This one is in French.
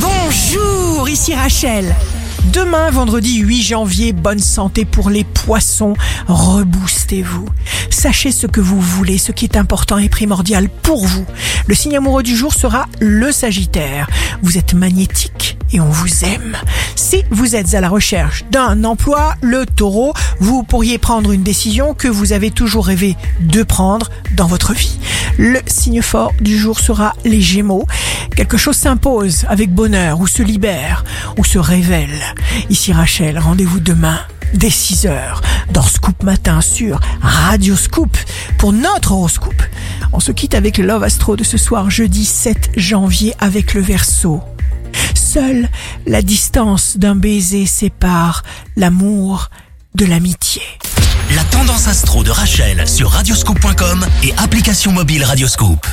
Bonjour, ici Rachel. Demain, vendredi 8 janvier, bonne santé pour les poissons. Reboostez-vous. Sachez ce que vous voulez, ce qui est important et primordial pour vous. Le signe amoureux du jour sera le Sagittaire. Vous êtes magnétique et on vous aime. Si vous êtes à la recherche d'un emploi, le taureau, vous pourriez prendre une décision que vous avez toujours rêvé de prendre dans votre vie. Le signe fort du jour sera les Gémeaux. Quelque chose s'impose avec bonheur ou se libère ou se révèle. Ici Rachel, rendez-vous demain dès 6h dans Scoop Matin sur Radio Scoop pour notre horoscope. On se quitte avec Love Astro de ce soir jeudi 7 janvier avec le Verseau. Seule la distance d'un baiser sépare l'amour de l'amitié. La tendance astro de Rachel sur radioscope.com et application mobile Radioscope.